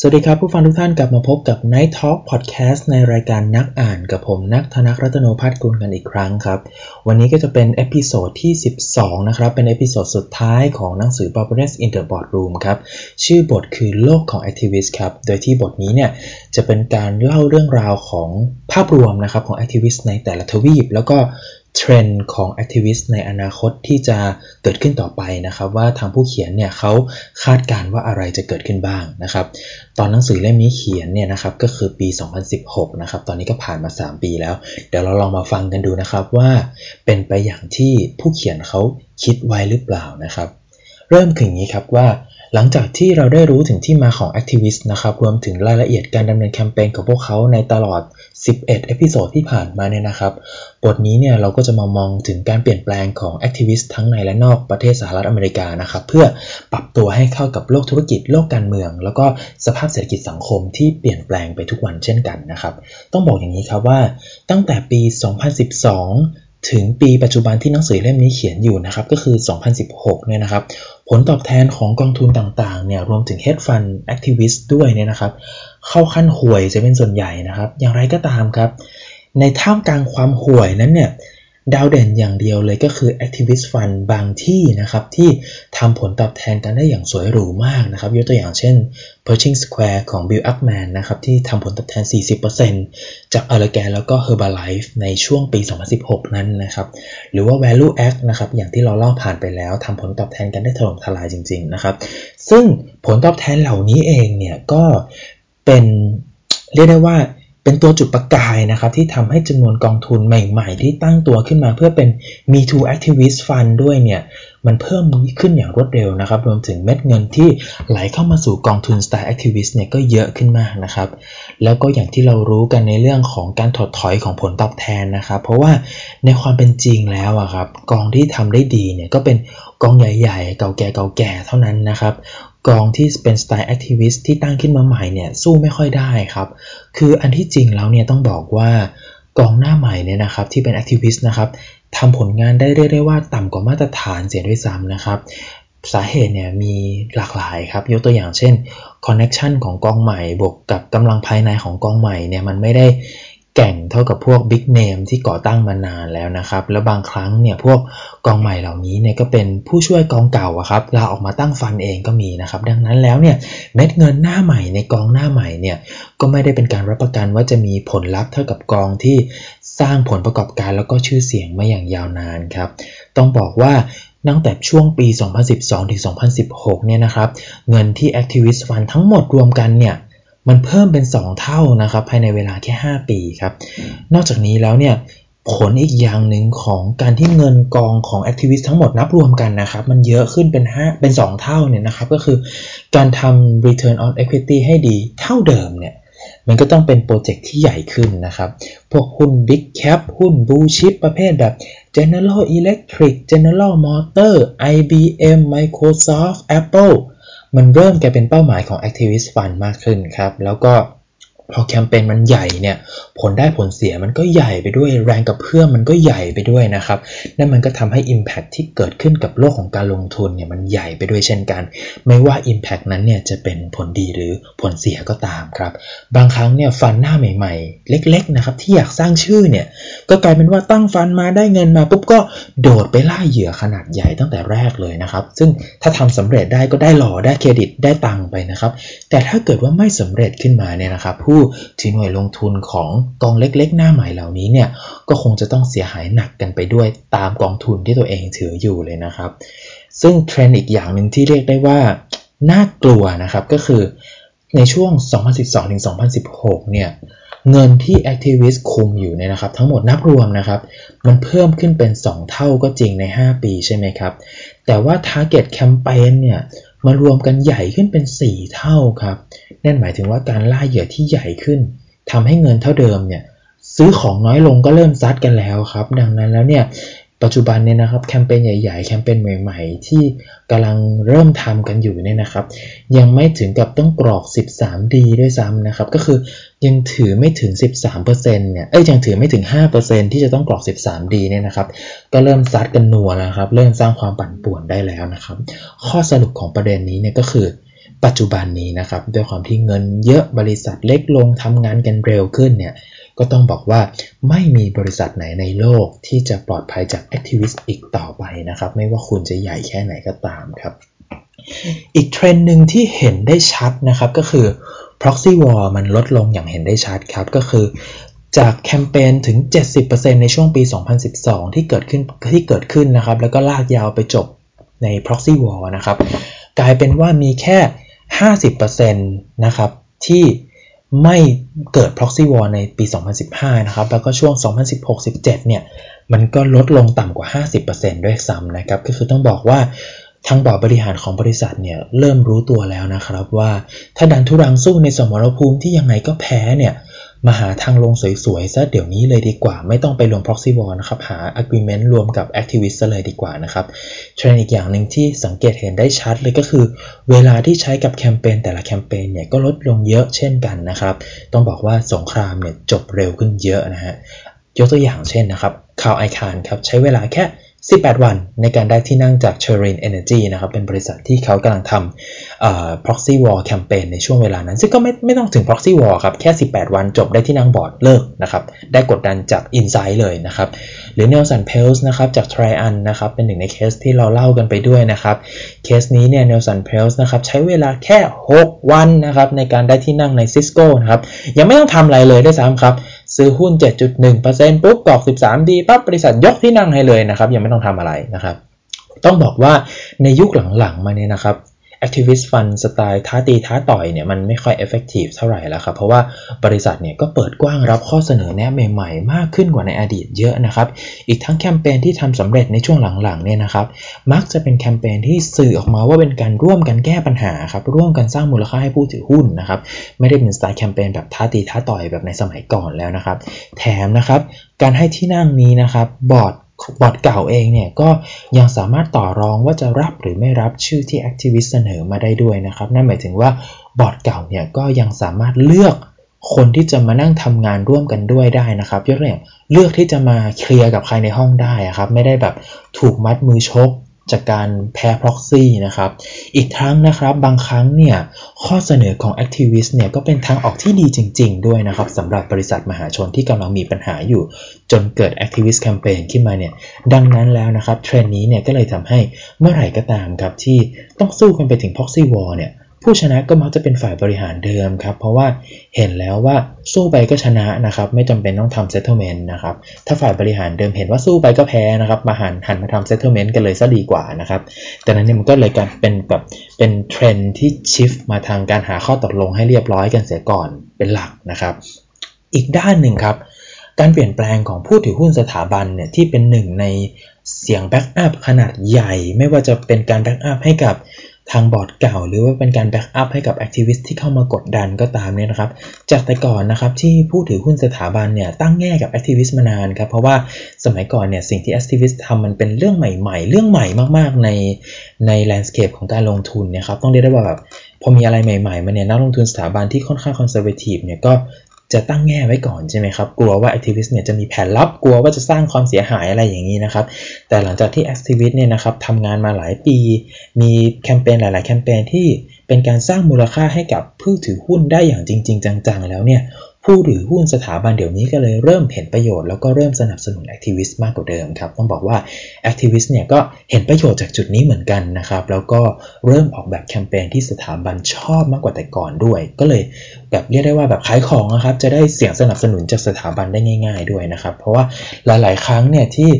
สวัสดีครับ ผู้ฟังทุกท่านกลับมาพบกับ Night Talk Podcast ในรายการนักอ่านกับผมนักธนรัตนโนพัฒน์กุลกันอีกครั้งครับ วันนี้ก็จะเป็น episode ที่ 12 นะครับ เป็น episode สุดท้ายของหนังสือ b a r b a r e s in the Boardroom ครับ ชื่อบทคือโลกของ Activist ครับ โดยที่บทนี้เนี่ย จะเป็นการเล่าเรื่องราวของภาพรวมนะครับของ Activist ในแต่ละทวีป แล้วก็ เทรนด์ของ activist ในอนาคตที่จะเกิดขึ้นต่อไปนะครับว่าทางผู้เขียนเนี่ยเขาคาดการณ์ว่าอะไรจะเกิดขึ้นบ้างนะครับตอนหนังสือเล่มนี้เขียนเนี่ยนะครับก็คือปี 2016 นะครับตอนนี้ก็ผ่านมา 3 ปีแล้ว เดี๋ยวเราลองมาฟังกันดูนะครับว่าเป็นไปอย่างที่ผู้เขียนเขาคิดไว้หรือเปล่านะครับ เริ่มถึงนี้ครับว่า หลังจากที่เราได้รู้ถึงที่มาของ activist นะครับ รวมถึงรายละเอียดการดำเนินแคมเปญของพวกเขาในตลอด 11 episode ที่ผ่านมาเนี่ยนะครับ บทนี้เนี่ยเราก็จะมามองถึงการเปลี่ยนแปลงของ activist ทั้งในและนอกประเทศสหรัฐอเมริกานะครับ เพื่อปรับตัวให้เข้ากับโลกธุรกิจ โลกการเมือง แล้วก็สภาพเศรษฐกิจสังคมที่เปลี่ยนแปลงไปทุกวันเช่นกันนะครับ ต้องบอกอย่างนี้ครับว่า ตั้งแต่ปี 2012 ถึงปีปัจจุบันที่หนังสือเล่มนี้เขียนอยู่นะครับ ก็คือ 2016 เนี่ยนะครับ ผลตอบแทนของกองทุนต่างๆเนี่ยรวมถึง hedge fund activist ด้วยเนี่ยนะครับ เข้าขั้นห่วยจะเป็นส่วนใหญ่นะครับ อย่างไรก็ตามครับ ในท่ามกลางความห่วยนั้นเนี่ย ดาวเด่นอย่างเดียวเลยก็คือ Activist Fund บางที่นะครับที่ทำผลตอบแทนกันได้อย่างสวยหรูมากนะครับ ยกตัวอย่างเช่น Pershing Square ของ Bill Ackman นะครับที่ทำผลตอบแทน 40%จาก a l l e g a n แล้วก็ Herbalife ในช่วงปี 2016 นั้นนะครับหรือว่า Value Act นะครับอย่างที่เราเล่าผ่านไปแล้วทำผลตอบแทนกันได้ถล่มทลายจริง ๆ นะครับ ซึ่งผลตอบแทนเหล่านี้เองเนี่ยก็เป็นเรียกได้ว่า เป็นตัวจุดประกายนะครับที่ทำให้จำนวนกองทุนใหม่ๆ ที่ตั้งตัวขึ้นมาเพื่อเป็น Me Too Activist Fund ด้วยเนี่ยมันเพิ่มขึ้นอย่างรวดเร็วนะครับ รวมถึงเม็ดเงินที่ไหลเข้ามาสู่กองทุน Style Activist เนี่ยก็เยอะขึ้นมากนะครับ แล้วก็อย่างที่เรารู้กันในเรื่องของการถดถอยของผลตอบแทนนะครับ เพราะว่าในความเป็นจริงแล้วอะครับกองที่ทำได้ดีเนี่ยก็เป็นกองใหญ่ ๆ เก่าแก่เก่าแก่เท่านั้นนะครับ กองที่เป็นสไตล์ activist ที่ตั้งขึ้นมาใหม่เนี่ยสู้ไม่ค่อยได้ครับ คืออันที่จริงแล้วเนี่ยต้องบอกว่ากองหน้าใหม่เนี่ยนะครับที่เป็น activist นะครับทำผลงานได้เรียกได้ว่าต่ำกว่ามาตรฐานเสียด้วยซ้ำนะครับสาเหตุเนี่ยมีหลากหลายครับ ยกตัวอย่างเช่น connection ของกองใหม่บวกกับกำลังภายในของกองใหม่เนี่ยมันไม่ได้ แกร่งเท่ากับพวก big name ที่ก่อตั้งมานานแล้วนะครับ แล้วบางครั้งเนี่ยพวกกองใหม่เหล่านี้เนี่ยก็เป็นผู้ช่วยกองเก่าอะครับลาออกมาตั้งฟันเองก็มีนะครับ ดังนั้นแล้วเนี่ยเม็ดเงินหน้าใหม่ในกองหน้าใหม่เนี่ยก็ไม่ได้เป็นการรับประกันว่าจะมีผลลัพธ์เท่ากับกองที่สร้างผลประกอบการแล้วก็ชื่อเสียงมาอย่างยาวนานครับ ต้องบอกว่าตั้งแต่ช่วงปี 2012 ถึง 2016 เนี่ยนะครับ เงินที่ Activist Fund ทั้งหมดรวมกันเนี่ย มันเพิ่มเป็น 2 เท่านะครับ ภายในเวลาแค่ 5 ปีครับ นอกจากนี้แล้วเนี่ยผลอีกอย่างหนึ่งของการที่เงินกองของ activist ทั้งหมดนับรวมกันนะครับ มันเยอะขึ้นเป็น5เป็น 2 เท่าเนี่ยนะครับ ก็คือการทำ return on equity ให้ดีเท่าเดิมเนี่ยมันก็ต้องเป็น project ที่ใหญ่ขึ้นนะครับ พวกหุ้น Big Cap หุ้น Blue Chip ประเภทแบบ General Electric General Motors IBM Microsoft Apple มันเริ่มกลายเป็นเป้าหมายของ Activist Fund มากขึ้นครับ แล้วก็ พอแคมเปญมันใหญ่เนี่ยผลได้ผลเสียมันก็ใหญ่ไปด้วยแรงกับเพื่อมมันก็ใหญ่ไปด้วยนะครับนั่นมันก็ทำให้ Impact ที่เกิดขึ้นกับโลกของการลงทุนเนี่ยมันใหญ่ไปด้วยเช่นกัน ไม่ว่า Impact นั้นเนี่ยจะเป็นผลดีหรือผลเสียก็ตามครับ บางครั้งเนี่ยฟันหน้าใหม่ ๆ เล็กๆนะครับที่อยากสร้างชื่อเนี่ยก็กลายเป็นว่าตั้งฟันมาได้เงินมาปุ๊บก็โดดไปล่าเหยื่อขนาดใหญ่ตั้งแต่แรกเลยนะครับ ซึ่งถ้าทำสำเร็จได้ก็ได้หล่อได้เครดิตได้ตังไปนะครับ แต่ถ้าเกิดว่าไม่สำเร็จขึ้นมาเนี่ยนะครับผู้ที่หน่วยลงทุนของกองเล็กๆ หน้าใหม่เหล่านี้เนี่ยก็คงจะต้องเสียหายหนักกันไปด้วยตามกองทุนที่ตัวเองถืออยู่เลยนะครับ ซึ่งเทรนด์อีกอย่างหนึ่งที่เรียกได้ว่าน่ากลัวนะครับก็คือในช่วง 2012-2016 เนี่ยเงินที่ Activist คุมอยู่เนี่ยนะครับ ทั้งหมดนับรวมนะครับ มันเพิ่มขึ้นเป็น 2 เท่าก็จริงใน 5 ปีใช่ไหมครับ แต่ว่า Target Campaign เนี่ย มารวมกันใหญ่ขึ้นเป็น 4 เท่าครับ นั่นหมายถึงว่าการล่าเหยื่อที่ใหญ่ขึ้นทำให้เงินเท่าเดิมเนี่ยซื้อของน้อยลงก็เริ่มซัดกันแล้วครับ ดังนั้นแล้วเนี่ย ปัจจุบันเนี่ยนะครับแคมเปญใหญ่ๆ แคมเปญใหม่ๆ ที่กำลังเริ่มทำกันอยู่เนี่ยนะครับ ยังไม่ถึงกับต้องกรอก 13D ด้วยซ้ำนะครับ ก็คือยังถือไม่ถึง 13%เนี่ยเอ้ยยังถือไม่ถึง 5%ที่จะต้องกรอก 13D เนี่ยนะครับ ก็เริ่มซัดกันนัวนะครับ เริ่มสร้างความปั่นป่วนได้แล้วนะครับ ข้อสรุปของประเด็นนี้เนี่ยก็คือปัจจุบันนี้นะครับด้วยความที่เงินเยอะบริษัทเล็กลงทำงานกันเร็วขึ้นเนี่ย ก็ต้องบอกว่าไม่มีบริษัทไหนในโลกที่จะปลอดภัยจาก activist อีกต่อไปนะครับ ไม่ว่าคุณจะใหญ่แค่ไหนก็ตามครับ อีกเทรนด์หนึ่งที่เห็นได้ชัดนะครับก็คือ proxy war มันลดลงอย่างเห็นได้ชัดครับก็คือจากแคมเปญถึง 70%ในช่วงปี 2012 ที่เกิดขึ้นที่เกิดขึ้นนะครับ แล้วก็ลากยาวไปจบใน proxy war นะครับ กลายเป็นว่ามีแค่ 50%นะครับที่ ไม่เกิด proxy war ในปี 2015 นะครับ แล้วก็ช่วง 2016-17 เนี่ย มันก็ลดลงต่ำกว่า 50%ด้วยซ้ำนะครับ ก็คือต้องบอกว่าทางบอร์ดบริหารของบริษัทเนี่ยเริ่มรู้ตัวแล้วนะครับว่า ถ้าดันทุรังสู้ในสมรภูมิที่ยังไงก็แพ้เนี่ย มาหาทางลงสวยๆซะเดี๋ยวนี้เลยดีกว่า ไม่ต้องไปลง proxy war นะครับ หา agreement รวมกับ activist เลยดีกว่านะครับเทรนอีกอย่างหนึ่งที่สังเกตเห็นได้ชัดเลยก็คือ เวลาที่ใช้กับแคมเปญแต่ละแคมเปญเนี่ยก็ลดลงเยอะเช่นกันนะครับ ต้องบอกว่าสงครามเนี่ยจบเร็วขึ้นเยอะนะฮะยกตัวอย่างเช่นนะครับคาร์ลไอคาห์นครับใช้เวลาแค่ 18 วันในการได้ที่นั่งจาก c h e r i n Energy นะครับ เป็นบริษัทที่เขากำลังทำ proxy war campaign ในช่วงเวลานั้น ซึ่งก็ไม่ไม่ต้องถึง proxy war ครับ แค่ 18 วันจบได้ที่นั่งบอร์ดเลิกนะครับ ได้กดดันจาก inside เลยนะครับ หรือ Nelson Peltz นะครับจาก Trian นะครับ เป็นหนึ่งในเคสที่เราเล่ากันไปด้วยนะครับ เคสนี้เนี่ย Nelson Peltz นะครับใช้เวลาแค่ 6 วันนะครับในการได้ที่นั่งใน Cisco นะครับ ยังไม่ต้องทำอะไรเลยด้วยซ้ำครับ ซื้อหุ้น 7.1%ปุ๊บกรอก 13 ดีปั๊บบริษัทยกที่นั่งให้เลยนะครับ ยังไม่ต้องทำอะไรนะครับ ต้องบอกว่าในยุคหลังๆมาเนี่ยนะครับ Activist Fund สไตล์ท้าตีท้าต่อยเนี่ยมันไม่ค่อย effective เท่าไหร่แล้วครับ เพราะว่าบริษัทเนี่ยก็เปิดกว้างรับข้อเสนอแนะใหม่ๆ มากขึ้นกว่าในอดีตเยอะนะครับ อีกทั้งแคมเปญที่ทำสำเร็จในช่วงหลังๆเนี่ยนะครับ มักจะเป็นแคมเปญที่สื่อออกมาว่าเป็นการร่วมกันแก้ปัญหาครับ ร่วมกันสร้างมูลค่าให้ผู้ถือหุ้นนะครับ ไม่ได้เป็นสไตล์แคมเปญแบบท้าตีท้าต่อยแบบในสมัยก่อนแล้วนะครับ แถมนะครับ การให้ที่นั่งนี้นะครับ บอร์ด บอร์ดเก่าเองเนี่ยก็ยังสามารถต่อรองว่าจะรับหรือไม่รับชื่อที่ activist เสนอมาได้ด้วยนะครับ นั่นหมายถึงว่าบอร์ดเก่าเนี่ยก็ยังสามารถเลือกคนที่จะมานั่งทำงานร่วมกันด้วยได้นะครับยกตัวอย่างเลือกที่จะมาเคลียร์กับใครในห้องได้ครับ ไม่ได้แบบถูกมัดมือชก จากการแพ้ proxy นะครับ อีกทั้งนะครับบางครั้งเนี่ยข้อเสนอของ activist เนี่ยก็เป็นทางออกที่ดีจริง ๆ ด้วยนะครับสำหรับบริษัทมหาชนที่กำลังมีปัญหาอยู่ จนเกิด activist campaign ขึ้นมาเนี่ยดังนั้นแล้วนะครับเทรนด์นี้เนี่ยก็เลยทำให้เมื่อไหร่ก็ตามครับที่ต้องสู้กันไปถึง proxy war เนี่ย ผู้ชนะก็มักจะเป็นฝ่ายบริหารเดิมครับเพราะว่าเห็นแล้วว่าสู้ไปก็ชนะนะครับไม่จำเป็นต้องทำ settlement นะครับถ้าฝ่ายบริหารเดิมเห็นว่าสู้ไปก็แพ้นะครับมาหันหันมาทำ settlement กันเลยซะดีกว่านะครับดังนั้นเนี่ยมันก็เลยกลายเป็นแบบเป็นเทรนด์ที่ shift มาทางการหาข้อตกลงให้เรียบร้อยกันเสียก่อนเป็นหลักนะครับ อีกด้านหนึ่งครับการเปลี่ยนแปลงของผู้ถือหุ้นสถาบันเนี่ยที่เป็นหนึ่งในเสียง backup ขนาดใหญ่ ไม่ว่าจะเป็นการ backup ให้กับ ทางบอร์ดเก่า หรือว่าเป็นการ backup ให้กับ activist ที่เข้ามากดดันก็ตามเนี่ยนะครับ จากแต่ก่อนนะครับที่ผู้ถือหุ้นสถาบันเนี่ยตั้งแง่กับ activist มานานครับเพราะว่าสมัยก่อนเนี่ยสิ่งที่ activist ทำมันเป็นเรื่องใหม่ๆ เรื่องใหม่มากๆในใน landscape ของการลงทุนเนี่ยครับต้องเรียกได้ว่าแบบพอมีอะไรใหม่ๆมาเนี่ยนักลงทุนสถาบันที่ค่อนข้าง conservative เนี่ยก็ จะตั้งแง่ไว้ก่อนใช่ไหมครับกลัวว่า activist เนี่ยจะมีแผนลับกลัวว่าจะสร้างความเสียหายอะไรอย่างนี้นะครับแต่หลังจากที่ activist เนี่ยนะครับทำงานมาหลายปี มีแคมเปญหลาย ๆ แคมเปญที่เป็นการสร้างมูลค่าให้กับผู้ถือหุ้นได้อย่างจริง ๆ จัง ๆ แล้วเนี่ย ผู้ถือหุ้นสถาบันเดี๋ยวนี้ก็เลยเริ่มเห็นประโยชน์แล้วก็เริ่มสนับสนุน activist มากกว่าเดิมครับ ต้องบอกว่า activist เนี่ยก็เห็นประโยชน์จากจุดนี้เหมือนกันนะครับ แล้วก็เริ่มออกแบบแคมเปญที่สถาบันชอบมากกว่าแต่ก่อนด้วย ก็เลยแบบเรียกได้ว่าแบบขายของนะครับ จะได้เสียงสนับสนุนจากสถาบันได้ง่าย ๆ ด้วยนะครับ เพราะว่าหลาย ๆ ครั้งเนี่ยที่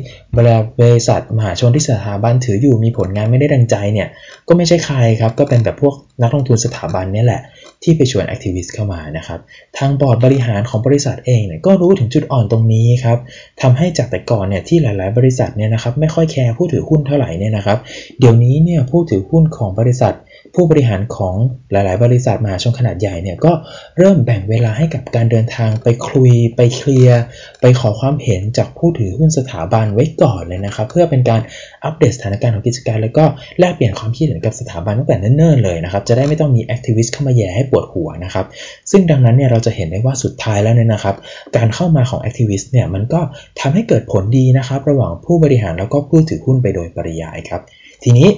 บริษัทมหาชนที่สถาบันถืออยู่มีผลงานไม่ได้ดังใจเนี่ยก็ไม่ใช่ใครครับก็เป็นแบบพวกนักลงทุนสถาบันนี่แหละ ที่ไปชวน activist เข้ามานะครับ ทางบอร์ดบริหารของบริษัทเองเนี่ยก็รู้ถึงจุดอ่อนตรงนี้ครับทำให้จากแต่ก่อนเนี่ยที่หลาย ๆ บริษัทเนี่ยนะครับไม่ค่อยแคร์ผู้ถือหุ้นเท่าไหร่เนี่ยนะครับ เดี๋ยวนี้เนี่ยผู้ถือหุ้นของบริษัท ผู้บริหารของหลาย ๆ บริษัทมหาชนขนาดใหญ่เนี่ยก็เริ่มแบ่งเวลาให้กับการเดินทางไปคุย ไปเคลียร์ ไปขอความเห็นจากผู้ถือหุ้นสถาบันไว้ก่อนเลยนะครับ เพื่อเป็นการอัปเดตสถานการณ์ของกิจการ แล้วก็แลกเปลี่ยนความคิดเห็นกับสถาบันตั้งแต่เนิ่น ๆ เลยนะครับ จะได้ไม่ต้องมี activist เข้ามาแหย่ให้ปวดหัวนะครับ ซึ่งดังนั้นเนี่ยเราจะเห็นได้ว่าสุดท้ายแล้วเนี่ยนะครับ การเข้ามาของ activist เนี่ยมันก็ทำให้เกิดผลดีนะครับ ระหว่างผู้บริหารแล้วก็ผู้ถือหุ้นไปโดยปริยายครับ ทีนี้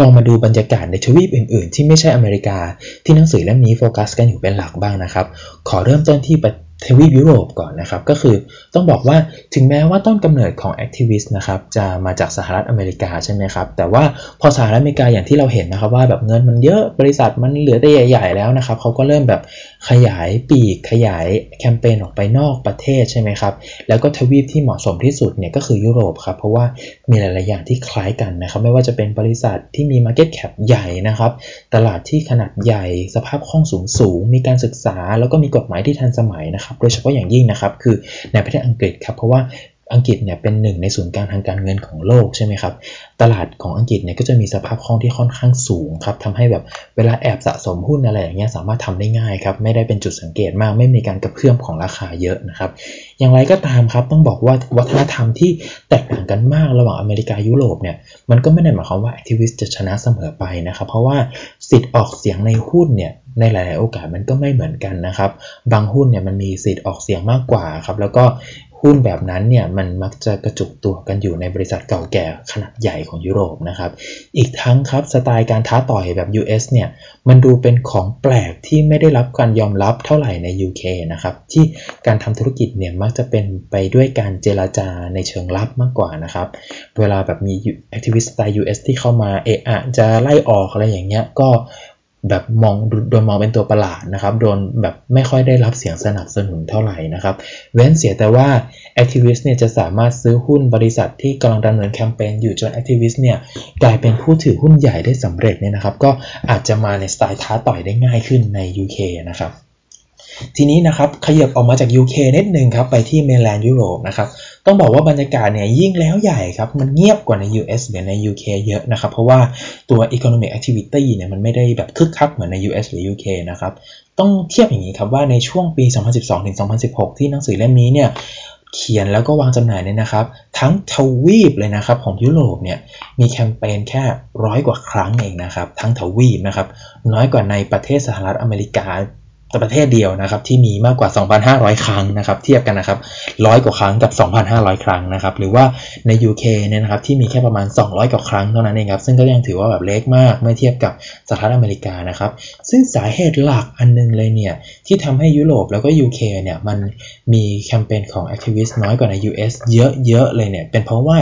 ลองมาดูบรรยากาศในทวีปอื่นๆ ที่ไม่ใช่อเมริกา ที่หนังสือเล่มนี้โฟกัสกันอยู่เป็นหลักบ้างนะครับ ขอเริ่มต้นที่ทวีปยุโรปก่อนนะครับ ก็คือต้องบอกว่าถึงแม้ว่าต้นกำเนิดของ activist นะครับจะมาจากสหรัฐอเมริกาใช่ไหมครับ แต่ว่าพอสหรัฐอเมริกาอย่างที่เราเห็นนะครับว่าแบบเงินมันเยอะบริษัทมันเหลือแต่ใหญ่ ๆ แล้วนะครับเขาก็เริ่มแบบ ขยายปีกขยายแคมเปญออกไปนอกประเทศใช่ไหมครับแล้วก็ทวีปที่เหมาะสมที่สุดเนี่ยก็คือยุโรปครับเพราะว่ามีหลาย ๆ อย่างที่คล้ายกันนะครับไม่ว่าจะเป็นบริษัทที่มี Market Cap ใหญ่นะครับตลาดที่ขนาดใหญ่สภาพคล่องสูงสูงมีการศึกษา แล้วก็มีกฎหมายที่ทันสมัยนะครับโดยเฉพาะอย่างยิ่งนะครับคือในประเทศอังกฤษครับเพราะว่า อังกฤษเนี่ยเป็นหนึ่งในศูนย์กลางทางการเงินของโลกใช่ไหมครับ ตลาดของอังกฤษเนี่ยก็จะมีสภาพคล่องที่ค่อนข้างสูงครับทำให้แบบเวลาแอบสะสมหุ้นอะไรอย่างเงี้ยสามารถทำได้ง่ายครับ ไม่ได้เป็นจุดสังเกตมาก ไม่มีการกระเพื่อมของราคาเยอะนะครับ อย่างไรก็ตามครับต้องบอกว่าวัฒนธรรมที่แตกต่างกันมากระหว่างอเมริกายุโรปเนี่ยมันก็ไม่ได้หมายความว่าแอคทิวิสต์จะชนะเสมอไปนะครับ เพราะว่าสิทธิ์ออกเสียงในหุ้นเนี่ยในหลาย ๆ โอกาสมันก็ไม่เหมือนกันนะครับ บางหุ้นเนี่ยมันมีสิทธิ์ออกเสียงมากกว่าครับ แล้วก็ หุ้นแบบนั้นเนี่ยมันมักจะกระจุกตัวกันอยู่ในบริษัทเก่าแก่ขนาดใหญ่ของยุโรปนะครับ อีกทั้งครับสไตล์การท้าต่อยแบบ US เนี่ยมันดูเป็นของแปลกที่ไม่ได้รับการยอมรับเท่าไหร่ใน UK นะครับที่การทำธุรกิจเนี่ยมักจะเป็นไปด้วยการเจราจาในเชิงลับมากกว่านะครับ เวลาแบบมี activist สไตล์ US ที่เข้ามาเอะอะจะไล่ออกอะไรอย่างเงี้ยก็ แบบมองโดนมองเป็นตัวประหลาดนะครับ โดนแบบไม่ค่อยได้รับเสียงสนับสนุนเท่าไหร่นะครับ เว้นเสียแต่ว่า activist เนี่ยจะสามารถซื้อหุ้นบริษัทที่กำลังดำเนินแคมเปญอยู่จน activist เนี่ยกลายเป็นผู้ถือหุ้นใหญ่ได้สำเร็จเนี่ยนะครับ ก็อาจจะมาในสไตล์ท้าต่อยได้ง่ายขึ้นใน UK นะครับ ทีนี้นะครับขยับออกมาจาก UK นิดนึงครับไปที่ mainland ยุโรปนะครับต้องบอกว่าบรรยากาศเนี่ยยิ่งแล้วใหญ่ครับมันเงียบกว่าใน US หรือใน UK เยอะนะครับเพราะว่าตัว economic activity เนี่ยมันไม่ได้แบบคึกคักเหมือนใน US หรือ UK นะครับต้องเทียบอย่างนี้ครับว่าในช่วงปี 2012-2016 ที่หนังสือเล่มนี้เนี่ยเขียนแล้วก็วางจำหน่ายเนี่ยนะครับ ทั้งทวีปเลยนะครับของยุโรปเนี่ยมีแคมเปญแค่ร้อยกว่าครั้งเองนะครับ ทั้งทวีปนะครับน้อยกว่าในประเทศสหรัฐอเมริกา ประเทศเดียวนะครับที่มีมากกว่า 2,500 ครั้งนะครับเทียบกันนะครับร้อยกว่าครั้งกับ 2,500 ครั้งนะครับหรือว่าใน UK เนี่ยนะครับที่มีแค่ประมาณ 200 กว่าครั้งเท่านั้นเองครับซึ่งก็ยังถือว่าแบบเล็กมากเมื่อเทียบกับสหรัฐอเมริกานะครับซึ่งสาเหตุหลักอันนึงเลยเนี่ยที่ทำให้ยุโรปแล้วก็ UK เนี่ยมันมีแคมเปญของ Activist น้อยกว่าใน US เยอะๆเลยเนี่ยเป็นเพราะว่า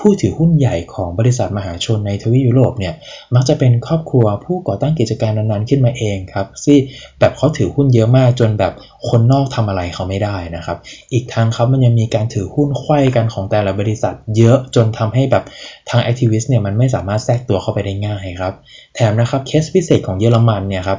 ผู้ถือหุ้นใหญ่ของบริษัทมหาชนในทวีปยุโรปเนี่ยมักจะเป็นครอบครัวผู้ก่อตั้งกิจการนั้นๆขึ้นมาเองครับที่แบบเขาถือหุ้นเยอะมากจนแบบคนนอกทำอะไรเขาไม่ได้นะครับ อีกทั้งครับมันยังมีการถือหุ้นไขว้กันของแต่ละบริษัท เยอะจนทำให้แบบทาง activist เนี่ยมันไม่สามารถแทรกตัวเข้าไปได้ง่ายครับ แถมนะครับเคสพิเศษของเยอรมันเนี่ยครับ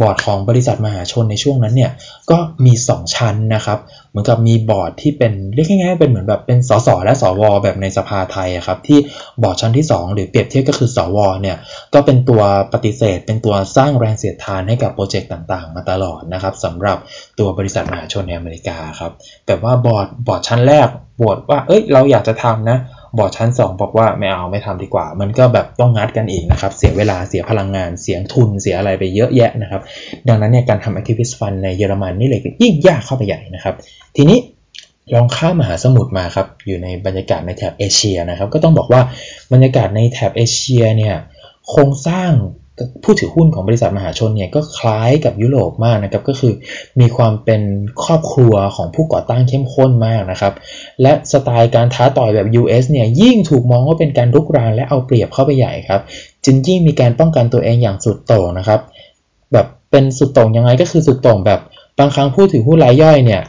บอร์ดของบริษัทมหาชนในช่วงนั้นเนี่ยก็มี 2 ชั้นนะครับ เหมือนกับมีบอร์ดที่เป็นเรียกง่ายๆเป็นเหมือนแบบเป็นสสและสวแบบในสภาไทยครับที่บอร์ดชั้นที่ 2 หรือเปรียบเทียบก็คือสวเนี่ยก็เป็นตัวปฏิเสธ เป็นตัวสร้างแรงเสียดทานให้กับโปรเจกต์ต่างๆ มาตลอดนะครับสำหรับตัวบริษัทมหาชนในอเมริกาครับแบบว่าบอร์ดบอร์ดชั้นแรกบวดว่าเอ้ยเราอยากจะทำนะ บอร์ดชั้น 2 บอกว่าไม่เอาไม่ทำดีกว่า มันก็แบบต้องงัดกันอีกนะครับ เสียเวลาเสียพลังงานเสียทุนเสียอะไรไปเยอะแยะนะครับ ดังนั้นเนี่ยการทำ activist fund ในเยอรมันนี่เลยยิ่งยากเข้าไปใหญ่นะครับ ทีนี้ลองข้ามมหาสมุทรมาครับ อยู่ในบรรยากาศในแถบเอเชียนะครับ ก็ต้องบอกว่าบรรยากาศในแถบเอเชียเนี่ยโครงสร้าง ผู้ถือหุ้นของบริษัทมหาชนเนี่ยก็คล้ายกับยุโรปมากนะครับก็คือมีความเป็นครอบครัวของผู้ก่อตั้งเข้มข้นมากนะครับ และสไตล์การท้าต่อยแบบ US เนี่ยยิ่งถูกมองว่าเป็นการรุกรานและเอาเปรียบเข้าไปใหญ่ครับจึงยิ่งมีการป้องกันตัวเองอย่างสุดโต่งนะครับ แบบเป็นสุดโต่งยังไงก็คือสุดโต่งแบบบางครั้งผู้ถือหุ้นรายย่อยเนี่ย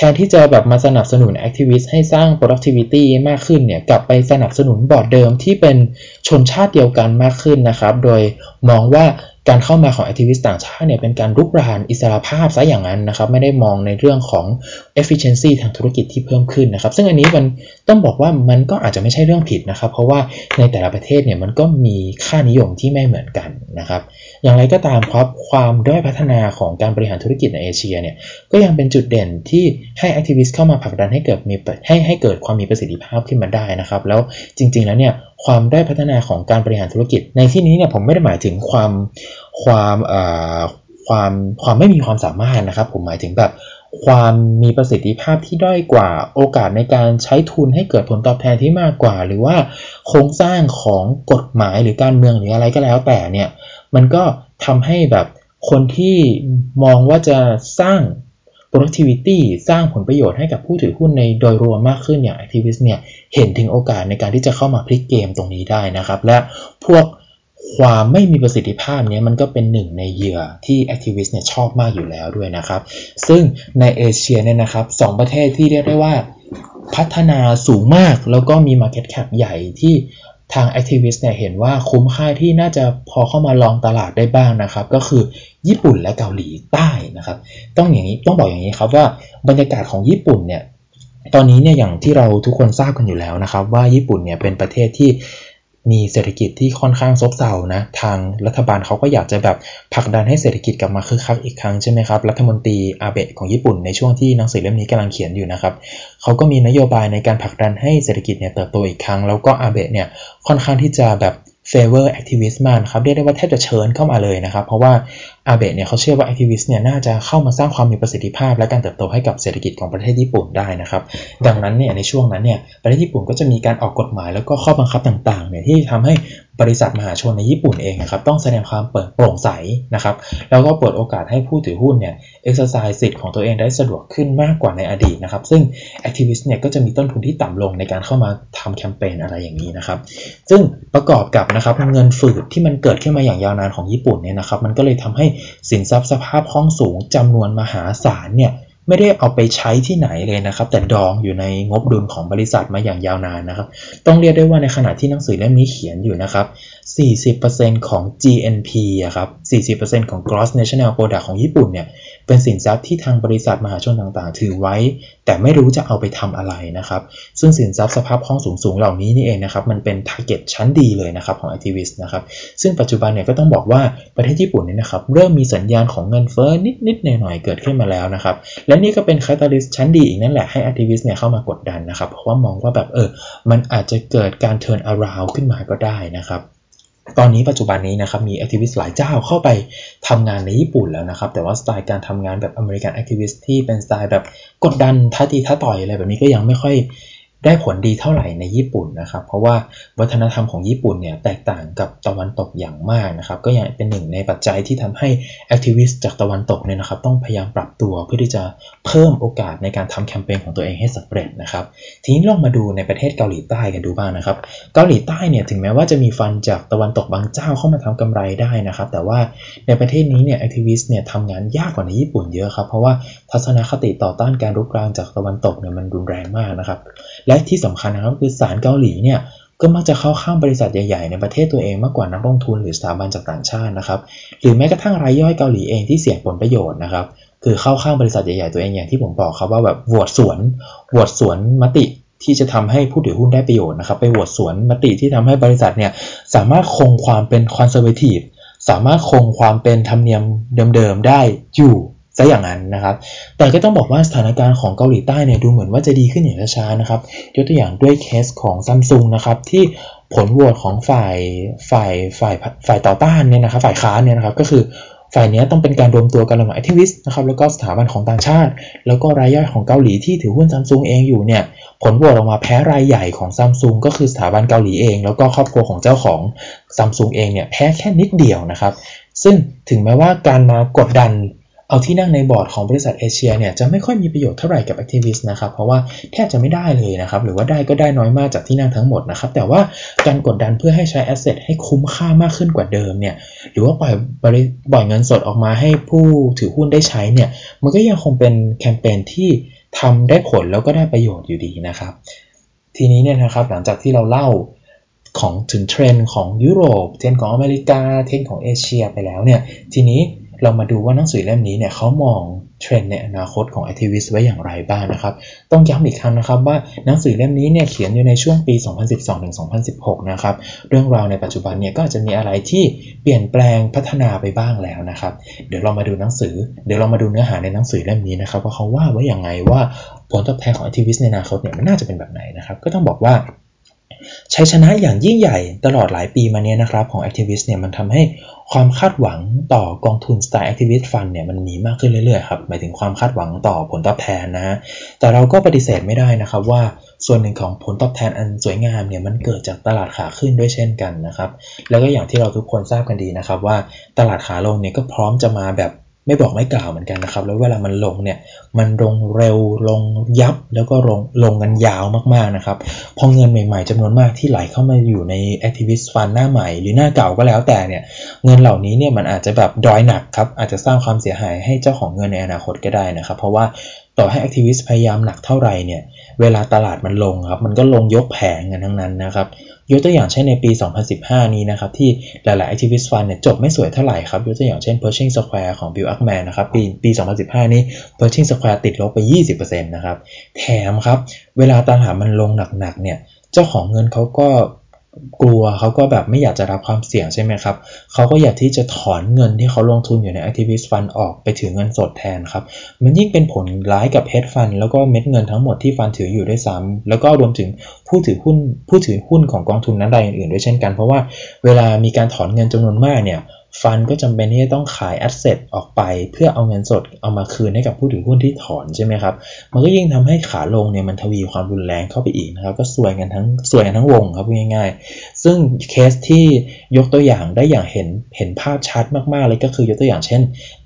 แทนที่จะแบบมาสนับสนุน activist ให้สร้าง productivity มากขึ้นเนี่ย กลับไปสนับสนุนบอร์ดเดิมที่เป็นชนชาติเดียวกันมากขึ้นนะครับ โดยมองว่า การเข้ามาของ activist ต่างชาติเนี่ยเป็นการรุกรานอิสรภาพซะอย่างนั้นนะครับไม่ได้มองในเรื่องของ efficiency ทางธุรกิจที่เพิ่มขึ้นนะครับ ซึ่งอันนี้มันต้องบอกว่ามันก็อาจจะไม่ใช่เรื่องผิดนะครับ เพราะว่าในแต่ละประเทศเนี่ยมันก็มีค่านิยมที่ไม่เหมือนกันนะครับ อย่างไรก็ตามครับความด้อยพัฒนาของการบริหารธุรกิจในเอเชียเนี่ยก็ยังเป็นจุดเด่นที่ให้ activist เข้ามาผลักดันให้เกิดมีให้ให้เกิดความมีประสิทธิภาพขึ้นมาได้นะครับ แล้วจริง ๆแล้วเนี่ย ความได้พัฒนาของการบริหารธุรกิจ ในที่นี้เนี่ยผมไม่ได้หมายถึงความความความความไม่มีความสามารถนะครับ ผมหมายถึงแบบความมีประสิทธิภาพที่ด้อยกว่าโอกาสในการใช้ทุนให้เกิดผลตอบแทนที่มากกว่า หรือว่าโครงสร้างของกฎหมายหรือการเมืองหรืออะไรก็แล้วแต่เนี่ยมันก็ทำให้แบบคนที่มองว่าจะสร้าง productivity สร้างผลประโยชน์ให้กับผู้ถือหุ้นในโดยรวมมากขึ้นอย่าง activist เนี่ยเห็นถึงโอกาสในการที่จะเข้ามาพลิกเกมตรงนี้ได้นะครับ และพวกความไม่มีประสิทธิภาพเนี้มันก็เป็นหนึ่งในเหยื่อที่ activist เนี่ยชอบมากอยู่แล้วด้วยนะครับ ซึ่งในเอเชียเนี่ยนะครับสองประเทศที่เรียกได้ว่าพัฒนาสูงมากแล้วก็มี market cap ใหญ่ที่ ทาง activist เนี่ยเห็นว่าคุ้มค่าที่น่าจะพอเข้ามาลองตลาดได้บ้างนะครับ ก็คือญี่ปุ่นและเกาหลีใต้นะครับ ต้องอย่างนี้ต้องบอกอย่างนี้ครับว่าบรรยากาศของญี่ปุ่นเนี่ยตอนนี้เนี่ยอย่างที่เราทุกคนทราบกันอยู่แล้วนะครับ ว่าญี่ปุ่นเนี่ยเป็นประเทศที่ มีเศรษฐกิจที่ค่อนข้างซบเซานะ ทางรัฐบาลเขาก็อยากจะแบบผลักดันให้เศรษฐกิจกลับมาคึกคักอีกครั้งใช่ไหมครับ รัฐมนตรีอาเบะของญี่ปุ่นในช่วงที่หนังสือเล่มนี้กำลังเขียนอยู่นะครับเขาก็มีนโยบายในการผลักดันให้เศรษฐกิจเนี่ยเติบโตอีกครั้ง แล้วก็อาเบะเนี่ยค่อนข้างที่จะแบบ favor activist มากครับเรียกได้ว่าแทบจะเชิญเข้ามาเลยนะครับ เพราะว่าอาเบะเนี่ยเขาเชื่อว่า activist เนี่ยน่าจะเข้ามาสร้างความมีประสิทธิภาพ และการเติบโตให้กับเศรษฐกิจของประเทศญี่ปุ่นได้นะครับ ดังนั้นเนี่ยในช่วงนั้นเนี่ยประเทศญี่ปุ่นก็จะมีการออกกฎหมายแล้วก็ข้อบังคับต่างๆเนี่ยที่ทำให้ บริษัทมหาชนในญี่ปุ่นเองนะครับต้องแสดงความเปิดโปร่งใสนะครับแล้วก็เปิดโอกาสให้ผู้ถือหุ้นเนี่ย exercise สิทธิ์ของตัวเองได้สะดวกขึ้นมากกว่าในอดีตนะครับซึ่ง activist เนี่ยก็จะมีต้นทุนที่ต่ำลงในการเข้ามาทำแคมเปญอะไรอย่างนี้นะครับซึ่งประกอบกับนะครับเงินฝืดที่มันเกิดขึ้นมาอย่างยาวนานของญี่ปุ่นเนี่ยนะครับมันก็เลยทำให้สินทรัพย์สภาพคล่องสูงจำนวนมหาศาลเนี่ย ไม่ได้เอาไปใช้ที่ไหนเลยนะครับ แต่ดองอยู่ในงบดุลของบริษัทมาอย่างยาวนานนะครับ ต้องเรียกได้ว่าในขณะที่หนังสือเล่มนี้เขียนอยู่นะครับ 40%ของ GNP อะครับ 40%ของ Gross National Product ของญี่ปุ่นเนี่ย เป็นสินทรัพย์ที่ทางบริษัทมหาชนต่างๆ ถือไว้ แต่ไม่รู้จะเอาไปทำอะไรนะครับ ซึ่งสินทรัพย์สภาพคล่องสูง ๆ เหล่านี้นี่เองนะครับ มันเป็น target ชั้นดีเลยนะครับของ activist นะครับ ซึ่งปัจจุบันเนี่ยก็ต้องบอกว่าประเทศญี่ปุ่นเนี่ยนะครับ เริ่มมีสัญญาณของเงินเฟ้อนิดๆหน่อยๆเกิดขึ้นมาแล้วนะครับ และนี่ก็เป็น catalyst ชั้นดีอีกนั่นแหละให้ activist เนี่ยเข้ามากดดันนะครับ เพราะว่ามองว่าแบบเออ มันอาจจะเกิดการ turn around ขึ้นมาก็ได้นะครับ ตอนนี้ปัจจุบันนี้นะครับมี activist หลายเจ้าเข้าไปทำงานในญี่ปุ่นแล้วนะครับ แต่ว่าสไตล์การทำงานแบบ American activist ที่เป็นสไตล์แบบกดดันท้าตีท้าต่อยอะไรแบบนี้ก็ยังไม่ค่อย ได้ผลดีเท่าไหร่ในญี่ปุ่นนะครับ เพราะว่าวัฒนธรรมของญี่ปุ่นเนี่ยแตกต่างกับตะวันตกอย่างมากนะครับ ก็ยังเป็นหนึ่งในปัจจัยที่ทำให้ activist จากตะวันตกเนี่ยนะครับ ต้องพยายามปรับตัวเพื่อที่จะเพิ่มโอกาสในการทำแคมเปญของตัวเองให้สำเร็จนะครับ ทีนี้ลองมาดูในประเทศเกาหลีใต้กันดูบ้างนะครับ เกาหลีใต้เนี่ยถึงแม้ว่าจะมี fund จากตะวันตกบางเจ้าเข้ามาทำกำไรได้นะครับ แต่ว่าในประเทศนี้เนี่ย activist เนี่ยทำงานยากกว่าในญี่ปุ่นเยอะครับเพราะว่าทัศนคติต่อต้านการรุกรานจากตะวันตกเนี่ยมันรุนแรงมากนะครับและที่สำคัญนะครับคือศาลเกาหลีเนี่ยก็มักจะเข้าข้างบริษัทใหญ่ๆในประเทศตัวเองมากกว่านักลงทุนหรือสถาบันจากต่างชาตินะครับ หรือแม้กระทั่งรายย่อยเกาหลีเองที่เสียผลประโยชน์นะครับ คือเข้าข้างบริษัทใหญ่ๆตัวเองอย่างที่ผมบอกครับว่าแบบโหวตสวนโหวตสวนมติที่จะทำให้ผู้ถือหุ้นได้ประโยชน์นะครับไปโหวตสวนมติที่ทำให้บริษัทเนี่ยสามารถคงความเป็น conservative สามารถคงความเป็นธรรมเนียมเดิมๆได้อยู่ ซะอย่างนั้นนะครับ แต่ก็ต้องบอกว่าสถานการณ์ของเกาหลีใต้เนี่ยดูเหมือนว่าจะดีขึ้นอย่างช้าๆนะครับ ยกตัวอย่างด้วยเคสของซัมซุงนะครับที่ผลโหวตของฝ่ายฝ่ายฝ่ายฝ่ายต่อต้านเนี่ยนะครับฝ่ายค้านเนี่ยนะครับก็คือฝ่ายนี้ต้องเป็นการรวมตัวกันระหว่าง activist นะครับแล้วก็สถาบันของต่างชาติ แล้วก็รายย่อยของเกาหลีที่ถือหุ้นซัมซุงเองอยู่เนี่ยผลโหวตออกมาแพ้รายใหญ่ของซัมซุงก็คือสถาบันเกาหลีเอง แล้วก็ครอบครัวของเจ้าของซัมซุงเองเนี่ยแพ้แค่นิดเดียวนะครับซึ่งถึงแม้ว่าการมากดดัน เอาที่นั่งในบอร์ดของบริษัทเอเชียเนี่ยจะไม่ค่อยมีประโยชน์เท่าไหร่กับ activist นะครับเพราะว่าแทบจะไม่ได้เลยนะครับหรือว่าได้ก็ได้น้อยมากจากที่นั่งทั้งหมดนะครับแต่ว่าการกดดันเพื่อให้ใช้ asset ให้คุ้มค่ามากขึ้นกว่าเดิมเนี่ยหรือว่าปล่อยปล่อยเงินสดออกมาให้ผู้ถือหุ้นได้ใช้เนี่ยมันก็ยังคงเป็นแคมเปญที่ทำได้ผลแล้วก็ได้ประโยชน์อยู่ดีนะครับ ทีนี้เนี่ยนะครับหลังจากที่เราเล่าของถึงเทรนด์ของยุโรปเทรนด์ของอเมริกาเทรนด์ของเอเชียไปแล้วเนี่ยทีนี้ เรามาดูว่าหนังสือเล่มนี้เนี่ยเขามองเทรนด์ในอนาคตของ activist ไว้อย่างไรบ้างนะครับ ต้องย้ำอีกครั้งนะครับว่าหนังสือเล่มนี้เนี่ยเขียนอยู่ในช่วงปี 2012-2016 นะครับ เรื่องราวในปัจจุบันเนี่ยก็อาจจะมีอะไรที่เปลี่ยนแปลงพัฒนาไปบ้างแล้วนะครับ เดี๋ยวเรามาดูหนังสือ เดี๋ยวเรามาดูเนื้อหาในหนังสือเล่มนี้นะครับว่าเขาว่าไว้อย่างไงว่าผลตอบแทนของ activist ในอนาคตเนี่ยมันน่าจะเป็นแบบไหนนะครับ ก็ต้องบอกว่าชัยชนะอย่างยิ่งใหญ่ตลอดหลายปีมานี้นะครับของ activist เนี่ยมันทำให้ ความคาดหวังต่อกองทุนสไตล์ activist fund เนี่ยมันมีมากขึ้นเรื่อยๆครับหมายถึงความคาดหวังต่อผลตอบแทนนะฮะแต่เราก็ปฏิเสธไม่ได้นะครับว่าส่วนหนึ่งของผลตอบแทนอันสวยงามเนี่ยมันเกิดจากตลาดขาขึ้นด้วยเช่นกันนะครับ แล้วก็อย่างที่เราทุกคนทราบกันดีนะครับว่าตลาดขาลงเนี่ยก็พร้อมจะมาแบบ ไม่บอกไม่กล่าวเหมือนกันนะครับ แล้วเวลามันลงเนี่ยมันลงเร็วลงยับแล้วก็ลงลงกันยาวมากๆนะครับพอเงินใหม่ๆจำนวนมากที่ไหลเข้ามาอยู่ใน activist fund หน้าใหม่ หรือหน้าเก่าก็แล้วแต่เนี่ยเงินเหล่านี้เนี่ยมันอาจจะแบบดอยหนักครับอาจจะสร้างความเสียหายให้เจ้าของเงินในอนาคตก็ได้นะครับ เพราะว่าต่อให้ activist พยายามหนักเท่าไหร่เนี่ยเวลาตลาดมันลงครับมันก็ลงยกแผงกันทั้งนั้นนะครับ ยกตัวอย่างเช่นในปี 2015 นี้นะครับที่หลาย ๆ activist fund เนี่ยจบไม่สวยเท่าไหร่ครับยกตัวอย่างเช่น Pershing Square ของ Bill Ackman นะครับปีปี 2015 นี้ Pershing Square ติดลบไป 20%นะครับแถมครับเวลาตลาดมันลงหนัก ๆ เนี่ยเจ้าของเงินเขาก็ กลัวเขาก็แบบไม่อยากจะรับความเสี่ยงใช่ไหมครับเขาก็อยากที่จะถอนเงินที่เขาลงทุนอยู่ใน activist fund ออกไปถือเงินสดแทนครับ มันยิ่งเป็นผลร้ายกับ hedge fund แล้วก็เม็ดเงินทั้งหมดที่ฟันถืออยู่ด้วยซ้ำแล้วก็รวมถึงผู้ถือหุ้นผู้ถือหุ้นของกองทุนนั้นใดอื่นๆด้วยเช่นกัน เพราะว่าเวลามีการถอนเงินจำนวนมากเนี่ย ฟันก็จำเป็นที่จะต้องขายแอสเซทออกไป เพื่อเอาเงินสดเอามาคืนให้กับผู้ถือหุ้นที่ถอนใช่ไหมครับ มันก็ยิ่งทำให้ขาลงเนี่ยมันทวีความรุนแรงเข้าไปอีกนะครับ ก็สวยกันทั้งสวยกันทั้งวงครับง่ายๆ ซึ่งเคสที่ยกตัวอย่างได้อย่างเห็นเห็นภาพชัดมากๆเลยก็คือยกตัวอย่างเช่น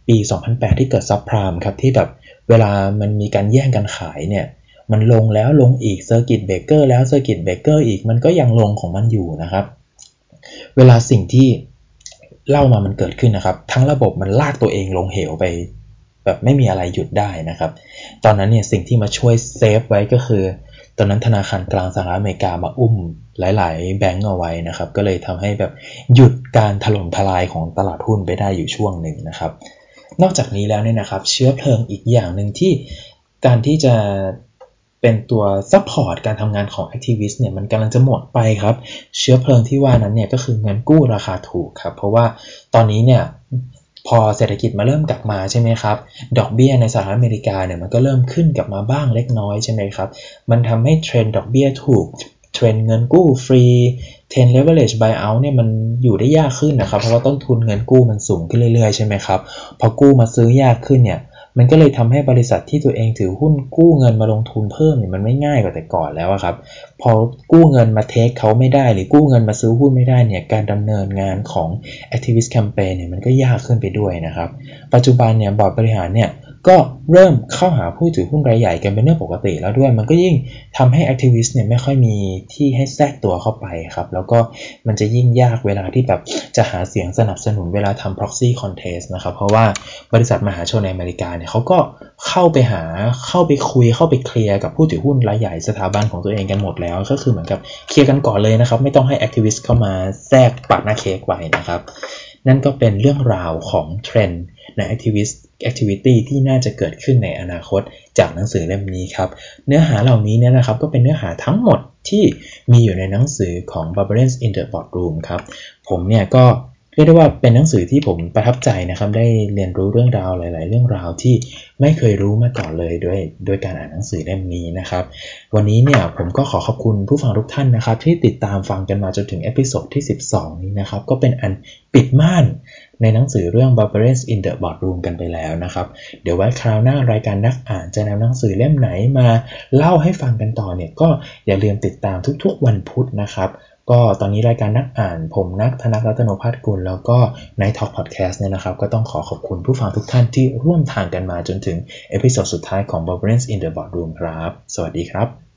ปี 2008 ที่เกิดซับพรามครับที่แบบเวลามันมีการแย่งกันขายเนี่ยมันลงแล้วลงอีก circuit breaker แล้ว circuit breaker อีกมันก็ยังลงของมันอยู่นะครับ เวลาสิ่งที่ เล่ามามันเกิดขึ้นนะครับ ทั้งระบบมันลากตัวเองลงเหวไป แบบไม่มีอะไรหยุดได้นะครับ ตอนนั้นเนี่ยสิ่งที่มาช่วยเซฟไว้ก็คือ ตอนนั้นธนาคารกลางสหรัฐอเมริกามาอุ้มหลาย ๆ แบงก์เอาไว้นะครับ ก็เลยทำให้แบบหยุดการถล่มทลายของตลาดหุ้นไปได้อยู่ช่วงหนึ่งนะครับ นอกจากนี้แล้วเนี่ยนะครับ เชื้อเพลิงอีกอย่างหนึ่งที่การที่จะ เป็นตัว support การทำงานของ activist เนี่ยมันกำลังจะหมดไปครับ เชื้อเพลิงที่ว่านั้นเนี่ยก็คือเงินกู้ราคาถูกครับเพราะว่าตอนนี้เนี่ยพอเศรษฐกิจมาเริ่มกลับมาใช่ไหมครับ ดอกเบี้ยในสหรัฐอเมริกาเนี่ยมันก็เริ่มขึ้นกลับมาบ้างเล็กน้อยใช่ไหมครับ มันทำให้เทรนด์ดอกเบี้ยถูก เทรนด์เงินกู้ฟรีเทรนด์ leverage buyout เนี่ยมันอยู่ได้ยากขึ้นนะครับ เพราะว่าต้นทุนเงินกู้มันสูงขึ้นเรื่อยๆใช่ไหมครับ พอกู้มาซื้อยากขึ้นเนี่ย มันก็เลยทำให้บริษัทที่ตัวเองถือหุ้นกู้เงินมาลงทุนเพิ่มเนี่ยมันไม่ง่ายกว่าแต่ก่อนแล้วครับ พอกู้เงินมา take เขาไม่ได้ หรือกู้เงินมาซื้อหุ้นไม่ได้เนี่ยการดำเนินงานของ activist campaign เนี่ยมันก็ยากขึ้นไปด้วยนะครับ ปัจจุบันเนี่ยบอร์ดบริหารเนี่ย ก็เริ่มเข้าหาผู้ถือหุ้นรายใหญ่กันเป็นเรื่องปกติแล้วด้วย มันก็ยิ่งทำให้ activist เนี่ยไม่ค่อยมีที่ให้แทรกตัวเข้าไปครับ แล้วก็มันจะยิ่งยากเวลาที่แบบจะหาเสียงสนับสนุนเวลาทำ proxy contest นะครับ เพราะว่าบริษัทมหาชนในอเมริกาเนี่ยเขาก็เข้าไปหาเข้าไปคุยเข้าไปเคลียร์กับผู้ถือหุ้นรายใหญ่สถาบันของตัวเองกันหมดแล้ว ก็คือเหมือนกับเคลียร์กันก่อนเลยนะครับ ไม่ต้องให้แอคทิวิสต์เข้ามาแทรกปัดหน้าเค้กไว้นะครับ นั่นก็เป็นเรื่องราวของเทรนด์ ใน activist activity ที่น่าจะเกิดขึ้นในอนาคตจากหนังสือเล่มนี้ครับ เนื้อหาเหล่านี้เนี่ยนะครับก็เป็นเนื้อหาทั้งหมดที่มีอยู่ในหนังสือของ Barbarians in the Boardroom ครับ ผมเนี่ยก็เรียกได้ว่าเป็นหนังสือที่ผมประทับใจนะครับ ได้เรียนรู้เรื่องราวหลาย ๆ เรื่องราวที่ไม่เคยรู้มาก่อนเลยด้วยด้วยการอ่านหนังสือเล่มนี้นะครับ วันนี้เนี่ยผมก็ขอขอบคุณผู้ฟังทุกท่านนะครับ ที่ติดตามฟังกันมาจนถึง episode ที่ 12 นี้นะครับ ก็เป็นอันปิดม่าน ในหนังสือเรื่อง Barbarians in the Boardroom กันไปแล้วนะครับ เดี๋ยวไว้คราวหน้ารายการนักอ่านจะนำหนังสือเล่มไหนมาเล่าให้ฟังกันต่อเนี่ยก็อย่าลืมติดตามทุกๆวันพุธนะครับก็ตอนนี้รายการนักอ่านผมนักธนรัตนพัฒกุลแล้วก็ในท็อกพอดแคสต์เนี่ยนะครับ ก็ต้องขอขอบคุณผู้ฟังทุกท่านที่ร่วมทางกันมาจนถึง episode สุดท้ายของ Barbarians in the Boardroom ครับ สวัสดีครับ